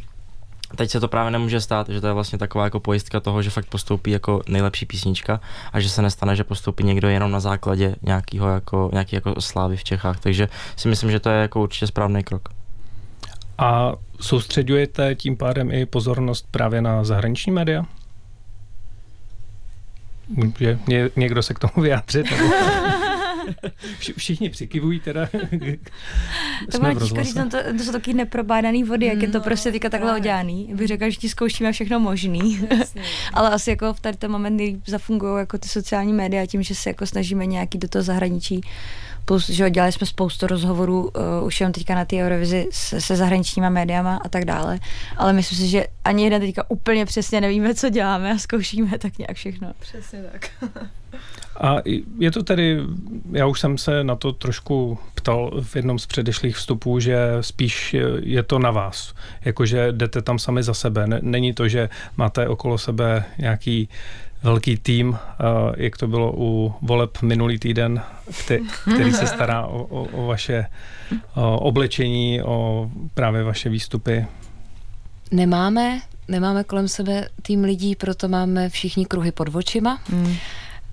teď se to právě nemůže stát, že to je vlastně taková jako pojistka toho, že fakt postoupí jako nejlepší písnička a že se nestane, že postoupí někdo jenom na základě nějakého jako, nějaký jako slávy v Čechách. Takže si myslím, že to je jako určitě správný krok. A soustředujete tím pádem i pozornost právě na zahraniční média? Může někdo se k tomu vyjádřit? Nebo... Všichni přikivují teda. to má těžko říct, no to, to jsou taky neprobádaný vody, jak je to no, prostě teďka takhle udělaný. Bych řekla, že ti zkoušíme všechno možný. Ale asi jako v tady ten moment zafungují jako ty sociální média tím, že se jako snažíme nějaký do toho zahraničí plus, že dělali jsme spoustu rozhovorů uh, už jenom teďka na té Eurovizi se, se zahraničníma médiama a tak dále, ale myslím si, že ani jeden teďka úplně přesně nevíme, co děláme a zkoušíme tak nějak všechno. Přesně tak. A je to tedy, já už jsem se na to trošku ptal v jednom z předešlých vstupů, že spíš je to na vás, jakože jdete tam sami za sebe. Není to, že máte okolo sebe nějaký velký tým, jak to bylo u voleb minulý týden, který se stará o, o, o vaše o oblečení, o právě vaše výstupy. Nemáme, nemáme kolem sebe tým lidí, proto máme všichni kruhy pod očima. Mm.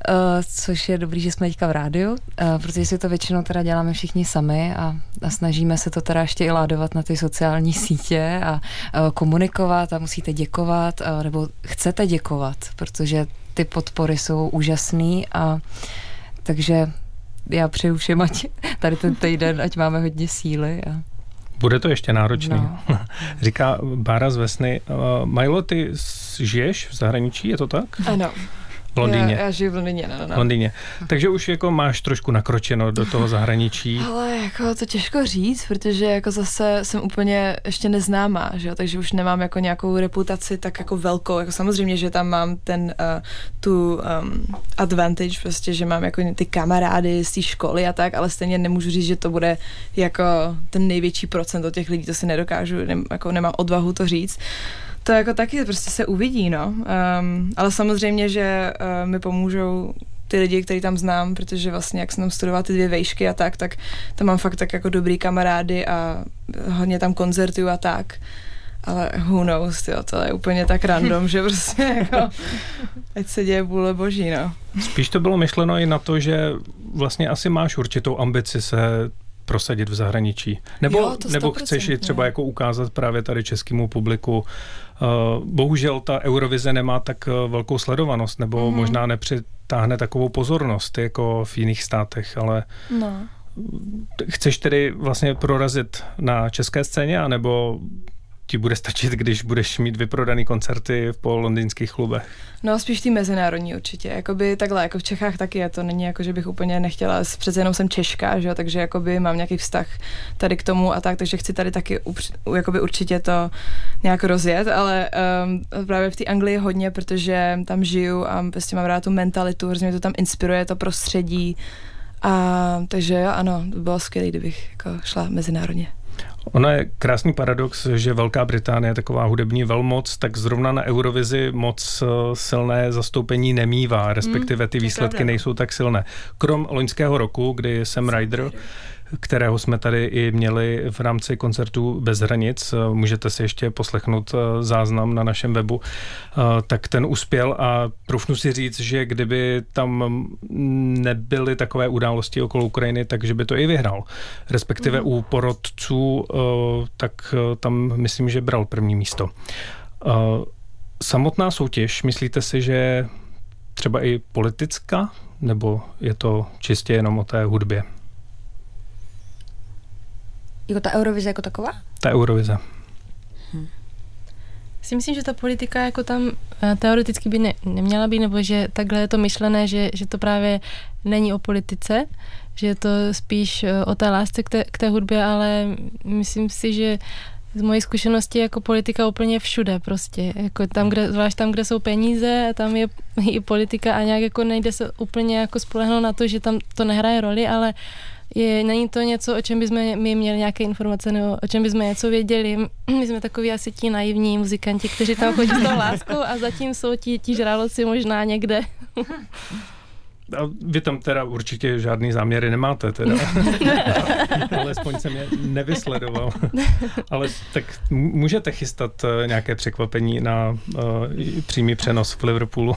Uh, což je dobrý, že jsme teďka v rádiu, uh, protože si to většinou teda děláme všichni sami a, a snažíme se to teda ještě i ládovat na ty sociální sítě a uh, komunikovat a musíte děkovat, uh, nebo chcete děkovat, protože ty podpory jsou úžasný a takže já přeju všem, ať tady ten týden, ať máme hodně síly a bude to ještě náročný. No. Říká Bára z Vesny. Uh, Majlo, ty žiješ v zahraničí, je to tak? Ano. V Londýně. Já, já žiju v Londýně, no, no. V Londýně. Takže už jako máš trošku nakročeno do toho zahraničí. Ale jako to těžko říct, protože jako zase jsem úplně ještě neznámá, že jo? takže už nemám jako nějakou reputaci tak jako velkou. Jako samozřejmě, že tam mám ten uh, tu um, advantage, prostě, že mám jako ty kamarády z té školy a tak, ale stejně nemůžu říct, že to bude jako ten největší procent od těch lidí, to si nedokážu, ne, jako nemám odvahu to říct. To jako taky prostě se uvidí, no. Um, ale samozřejmě, že uh, mi pomůžou ty lidi, který tam znám, protože vlastně jak jsem tam studovala ty dvě vejšky a tak, tak tam mám fakt tak jako dobrý kamarády a hodně tam koncertuju a tak. Ale who knows, tyjo, to je úplně tak random, že prostě jako, ať se děje vůle boží, no. Spíš to bylo myšleno i na to, že vlastně asi máš určitou ambici se prosadit v zahraničí. Nebo, jo, nebo chceš i třeba jako ukázat právě tady českému publiku. Uh, bohužel ta Eurovize nemá tak uh, velkou sledovanost, nebo mm. možná nepřitáhne takovou pozornost jako v jiných státech, ale no. chceš tedy vlastně prorazit na české scéně, anebo ti bude stačit, když budeš mít vyprodaný koncerty po londýnských klubech? No spíš ty mezinárodní určitě. Jakoby takhle, jako v Čechách taky je to. Není jako, že bych úplně nechtěla, přece jenom jsem Češka, že jo, takže jakoby mám nějaký vztah tady k tomu a tak, takže chci tady taky upř- jakoby určitě to nějak rozjet, ale um, právě v té Anglii hodně, protože tam žiju a prostě mám rád tu mentalitu, hrozně to tam inspiruje, to prostředí, a takže jo, ano, bylo skvělé, kdybych jako šla mezinárodně. Ono je krásný paradox, že Velká Británie je taková hudební velmoc, tak zrovna na Eurovizi moc eh, silné zastoupení nemývá, respektive ty hmm, výsledky nejsou tak silné. Krom loňského roku, kdy Sam Ryder kterého jsme tady i měli v rámci koncertu Bez hranic. Můžete si ještě poslechnout záznam na našem webu. Tak ten uspěl a trufnu si říct, že kdyby tam nebyly takové události okolo Ukrajiny, takže by to i vyhrál. Respektive mm. u porodců, tak tam myslím, že bral první místo. Samotná soutěž, myslíte si, že třeba i politická, nebo je to čistě jenom o té hudbě? Jako ta Eurovize jako taková? Ta Eurovize. Hm. Si myslím, že ta politika jako tam eh, teoreticky by ne, neměla být, nebo že takhle je to myšlené, že, že to právě není o politice, že je to spíš eh, o té lásce k té, k té hudbě, ale myslím si, že z mojí zkušenosti jako politika úplně všude prostě, jako tam, kde, zvlášť tam, kde jsou peníze, tam je i politika a nějak jako nejde se úplně jako spolehnout na to, že tam to nehraje roli, ale je, není to něco, o čem bychom my měli nějaké informace nebo o čem bychom něco věděli. My jsme takový asi ti naivní muzikanti, kteří tam chodí s tou láskou a zatím jsou ti, ti žraloci možná někde. A vy tam teda určitě žádný záměry nemáte, teda. Alespoň jsem je nevysledoval. Ale tak můžete chystat eh, nějaké překvapení na uh, přímý přenos v Liverpoolu.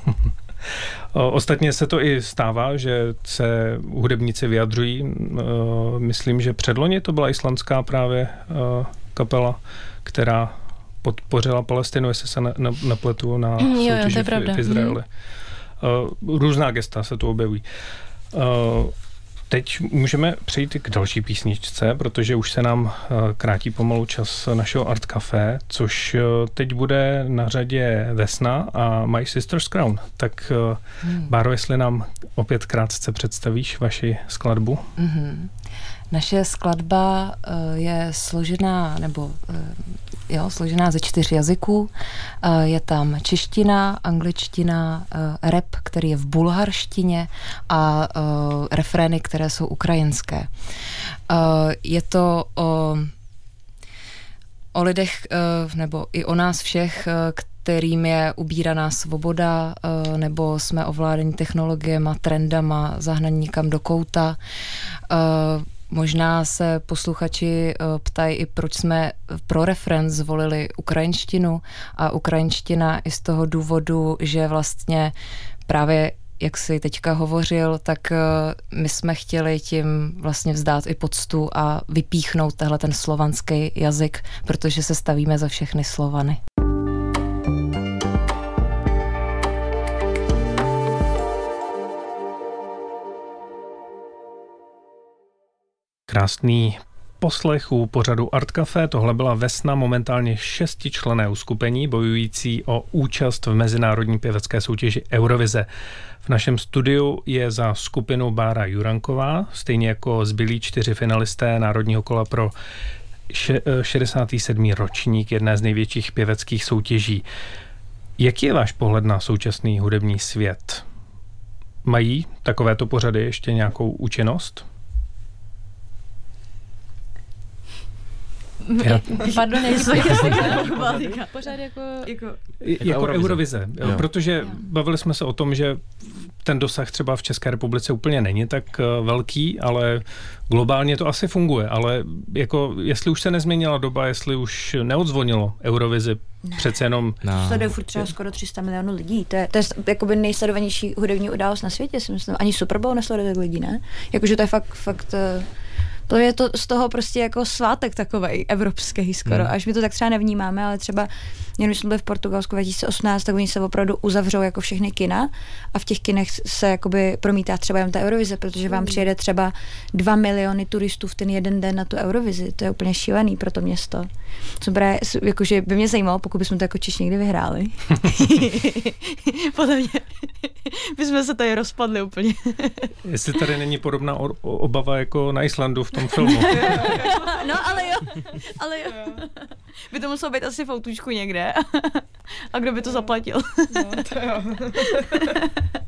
Ostatně se to i stává, že se hudebníci vyjadřují. Myslím, že předloni to byla islandská právě kapela, která podpořila Palestinu, jestli se nepletu na soutěži v, v Izraeli. Hmm. Různá gesta se tu objevují. Eh, teď můžeme přejít k další písničce, protože už se nám eh, krátí pomalu čas našeho Art Café, což teď bude na řadě Vesna a My Sister's Crown. Tak hmm. Báro, jestli nám opět krátce představíš vaši skladbu. Mm-hmm. Naše skladba je složená, nebo jo, složená ze čtyř jazyků. Eh, je tam čeština, angličtina, eh, rap, který je v bulharštině a eh, refrény, které jsou ukrajinské. Je to o, o lidech, nebo i o nás všech, kterým je ubíraná svoboda, nebo jsme ovládení technologiemi, trendama, zahnaní někam do kouta Možná se posluchači eh, ptají i, proč jsme pro refren zvolili ukrajinštinu a ukrajinština i z toho důvodu, že vlastně právě jak jsi teďka hovořil, tak eh, my jsme chtěli tím vlastně vzdát i poctu a vypíchnout tehle ten slovanský jazyk, protože se stavíme za všechny Slovany. Krásný poslech u pořadu Art Café. Tohle byla Vesna, momentálně šestičlené uskupení bojující o účast v mezinárodní pěvecké soutěži Eurovize. V našem studiu je za skupinu Bára Juranková, stejně jako zbylí čtyři finalisté národního kola pro 67. ročník jedné z největších pěveckých soutěží. Jaký je váš pohled na současný hudební svět? Mají takovéto pořady ještě nějakou účinnost? Pardon, nejsou Pořád jako... Jako, jako Eurovize. Jo. Protože bavili jsme se o tom, že ten dosah třeba v České republice úplně není tak eh, velký, ale globálně to asi funguje. Ale jako, jestli už se nezměnila doba, jestli už neodzvonilo Eurovizi, ne. přece jenom... No. Sleduje furt třeba skoro 300 milionů lidí. To je, to je jakoby nejsledovanější hudební událost na světě, si myslím. Ani Super Bowl nesleduje tak lidí, ne? Jakože to je fakt, fakt to je to z toho prostě jako svátek takový evropský skoro, hmm. až my to tak třeba nevnímáme, ale třeba, jen jsme byli v Portugalsku 2018, tak oni se opravdu uzavřou jako všechny kina a v těch kinech se jakoby promítá třeba jen ta Eurovize, protože vám hmm. přijede třeba dva miliony turistů v ten jeden den na tu Eurovizi, to je úplně šílený pro to město. Co právě, jakože by mě zajímalo, pokud bychom to jako Češ někdy vyhráli. Podle mě bychom se tady rozpadli úplně. Jestli tady není podobná obava jako na Islandu v tom filmu. no ale jo, ale jo. By to muselo být asi v autůčku někde. A kdo by to zaplatil? no, to jo.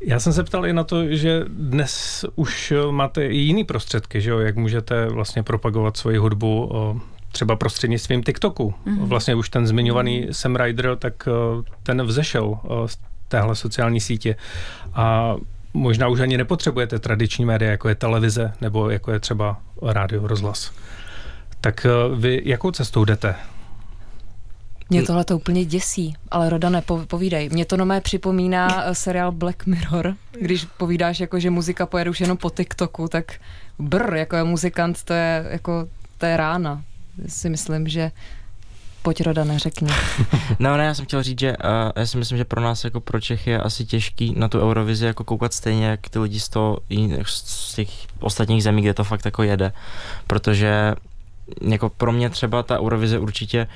Já jsem se ptal i na to, že dnes už máte i jiný prostředky, že jo? jak můžete vlastně propagovat svoji hudbu třeba prostřednictvím TikToku. Mm-hmm. Vlastně už ten zmiňovaný mm-hmm. Sam Ryder, tak ten vzešel z téhle sociální sítě. A možná už ani nepotřebujete tradiční média, jako je televize nebo jako je třeba rádio, rozhlas. Tak uh, vy jakou cestou jdete? Mě tohle to úplně děsí, ale Rodane, povídej. Mě to nomé připomíná eh, seriál Black Mirror, když povídáš, jako, že muzika pojede už jenom po TikToku, tak brr, jako je muzikant, to je, jako, to je rána. Si myslím, že Pojď Roda, neřekni. no, ne, já jsem chtěl říct, že uh, já si myslím, že pro nás jako pro Čechy je asi těžký na tu Eurovizi jako koukat stejně, jak ty lidi z, toho, z těch ostatních zemí, kde to fakt jako jede. Protože jako pro mě třeba ta Eurovize určitě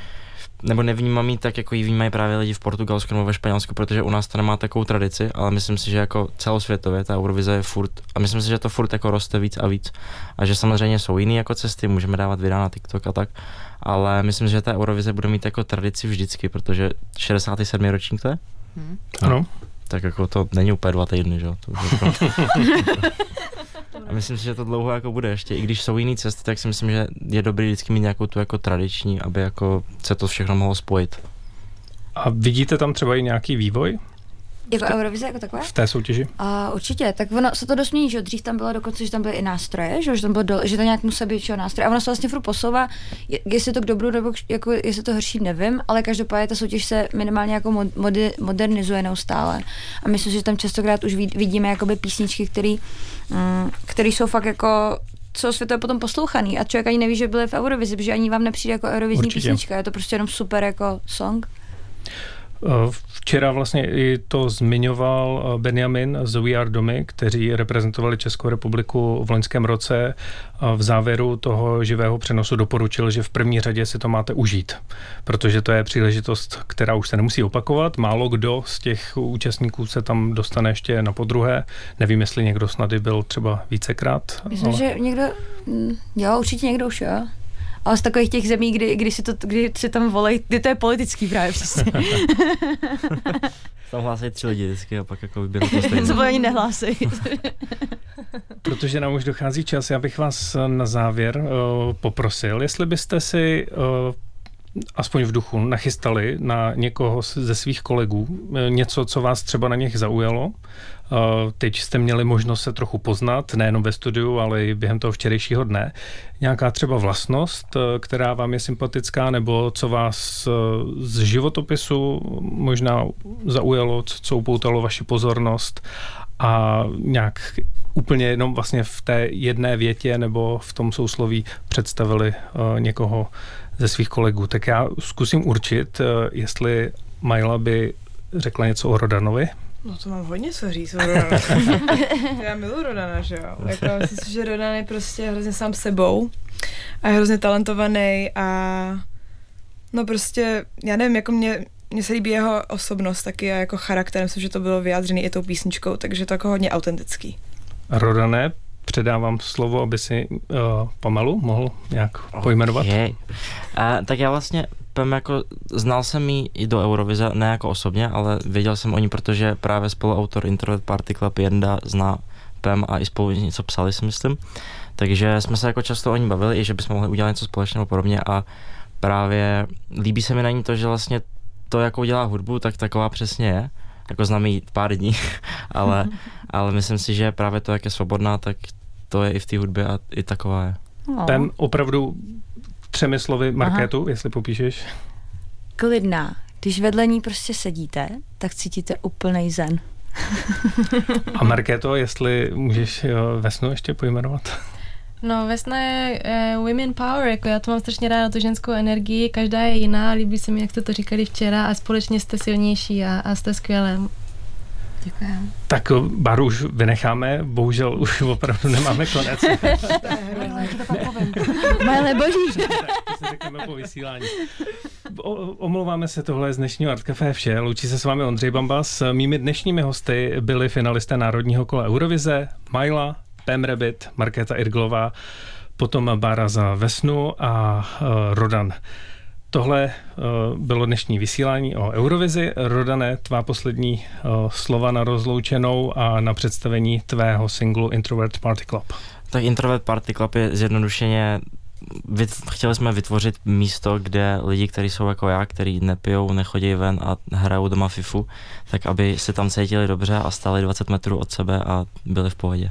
nebo nevnímám ji tak, jako ji vnímají právě lidi v Portugalsku nebo ve Španělsku, protože u nás to nemá takovou tradici, ale myslím si, že jako celosvětově ta Eurovize je furt, a myslím si, že to furt jako roste víc a víc. A že samozřejmě jsou jiné jako cesty, můžeme dávat videa na TikTok a tak, ale myslím že ta Eurovize bude mít jako tradici vždycky, protože 67. ročník to je? Hmm. Ano. Tak jako to není úplně dva týdny, že jo? Jako... A myslím si, že to dlouho jako bude ještě. I když jsou jiné cesty, tak si myslím, že je dobrý vždycky mít nějakou tu jako tradiční, aby jako se to všechno mohlo spojit. A vidíte tam třeba i nějaký vývoj? Jako Eurovize jako takové? V té soutěži? A určitě, tak ono se to dost mění, že dřív tam bylo dokonce, že tam byly i nástroje, že, že tam bylo do, že to nějak musí být že, nástroje. A ono se vlastně furt posouvá, jestli to k dobru nebo jako, jestli to horší, nevím, ale každopádně ta soutěž se minimálně jako mod, modernizuje neustále. A myslím, že tam častokrát už vidíme jakoby písničky, které mm, který jsou fakt jako celosvětově potom poslouchaný a člověk ani neví, že byly v Eurovizi, protože ani vám nepřijde jako Eurovizní Určitě. písnička, je to prostě jenom super jako song. Eh, včera vlastně i to zmiňoval eh, Benjamin z We Are Domy, kteří reprezentovali Českou republiku v loňském roce. V závěru toho živého přenosu doporučil, že v první řadě si to máte užít, protože to je příležitost, která už se nemusí opakovat. Málo kdo z těch účastníků se tam dostane ještě na podruhé. Nevím, jestli někdo snady byl třeba vícekrát. Myslím, ale... že někdo, mm, jo, určitě někdo už jo ale z takových těch zemí, kdy, kdy, si, to, kdy si tam volej, kdy to je politický právě přesně. tam hlásí tři lidi vždycky a pak jako vyběru to stejně. Co ani nehlásí. Protože nám už dochází čas, já bych vás na závěr uh, poprosil, jestli byste si uh, aspoň v duchu nachystali na někoho ze svých kolegů, eh, něco, co vás třeba na něch zaujalo. Eh, teď jste měli možnost se trochu poznat, nejenom ve studiu, ale i během toho včerejšího dne. Nějaká třeba vlastnost, eh, která vám je sympatická, nebo co vás z životopisu možná zaujalo, co upoutalo vaši pozornost a nějak úplně jenom vlastně v té jedné větě nebo v tom sousloví představili někoho ze svých kolegů. Tak já zkusím určit, eh, jestli Majla by řekla něco o Rodanovi. No to mám hodně co říct o já miluji Rodana, že jo. Jako, myslím si, že Rodan je prostě hrozně sám sebou a je hrozně talentovaný a no prostě, já nevím, jako mě, mně se líbí jeho osobnost taky a jako charakter, myslím, že to bylo vyjádřený i tou písničkou, takže to jako hodně autentický. Rodane, předávám slovo, aby si uh, pomalu mohl nějak pojmenovat. Okay. A, tak já vlastně Pem jako, znal jsem ji i do Eurovize, ne jako osobně, ale věděl jsem o ní, protože právě spoluautor Introvert Party Club Jenda zná Pem a i spolu něco psali, si myslím. Takže jsme se jako často o ní bavili, i že bychom mohli udělat něco společného podobně a právě líbí se mi na ní to, že vlastně to, jakou dělá hudbu, tak taková přesně je jako znám jí pár dní, ale, ale myslím si, že právě to, jak je svobodná, tak to je i v té hudbě a i taková je. No. Ten opravdu třemi slovy Markétu, Aha. jestli popíšeš. Klidná. Když vedle ní prostě sedíte, tak cítíte úplný zen. a Markéto, jestli můžeš eh, Vesnu ještě pojmenovat? No, Vesna je uh, women power, jako já to mám strašně ráda, tu ženskou energii, každá je jiná, líbí se mi, jak jste to říkali včera a společně jste silnější a, a jste skvělé. Děkuji. Tak eh, bar už vynecháme, bohužel už opravdu nemáme konec. Malé boží. po vysílání. O, omlouváme se, tohle z dnešního Art Café vše. Loučí se s vámi Ondřej Bambas. Mými dnešními hosty byli finalisté Národního kola Eurovize, Majla, Pam Rabbit, Markéta Irglová, potom Bára za Vesnu a uh, Rodan. Tohle uh, bylo dnešní vysílání o Eurovizi. Rodane, tvá poslední uh, slova na rozloučenou a na představení tvého singlu Introvert Party Club. Tak Introvert Party Club je zjednodušeně vyt, chtěli jsme vytvořit místo, kde lidi, kteří jsou jako já, kteří nepijou, nechodí ven a hrajou doma FIFU, tak aby se tam cítili dobře a stáli 20 metrů od sebe a byli v pohodě.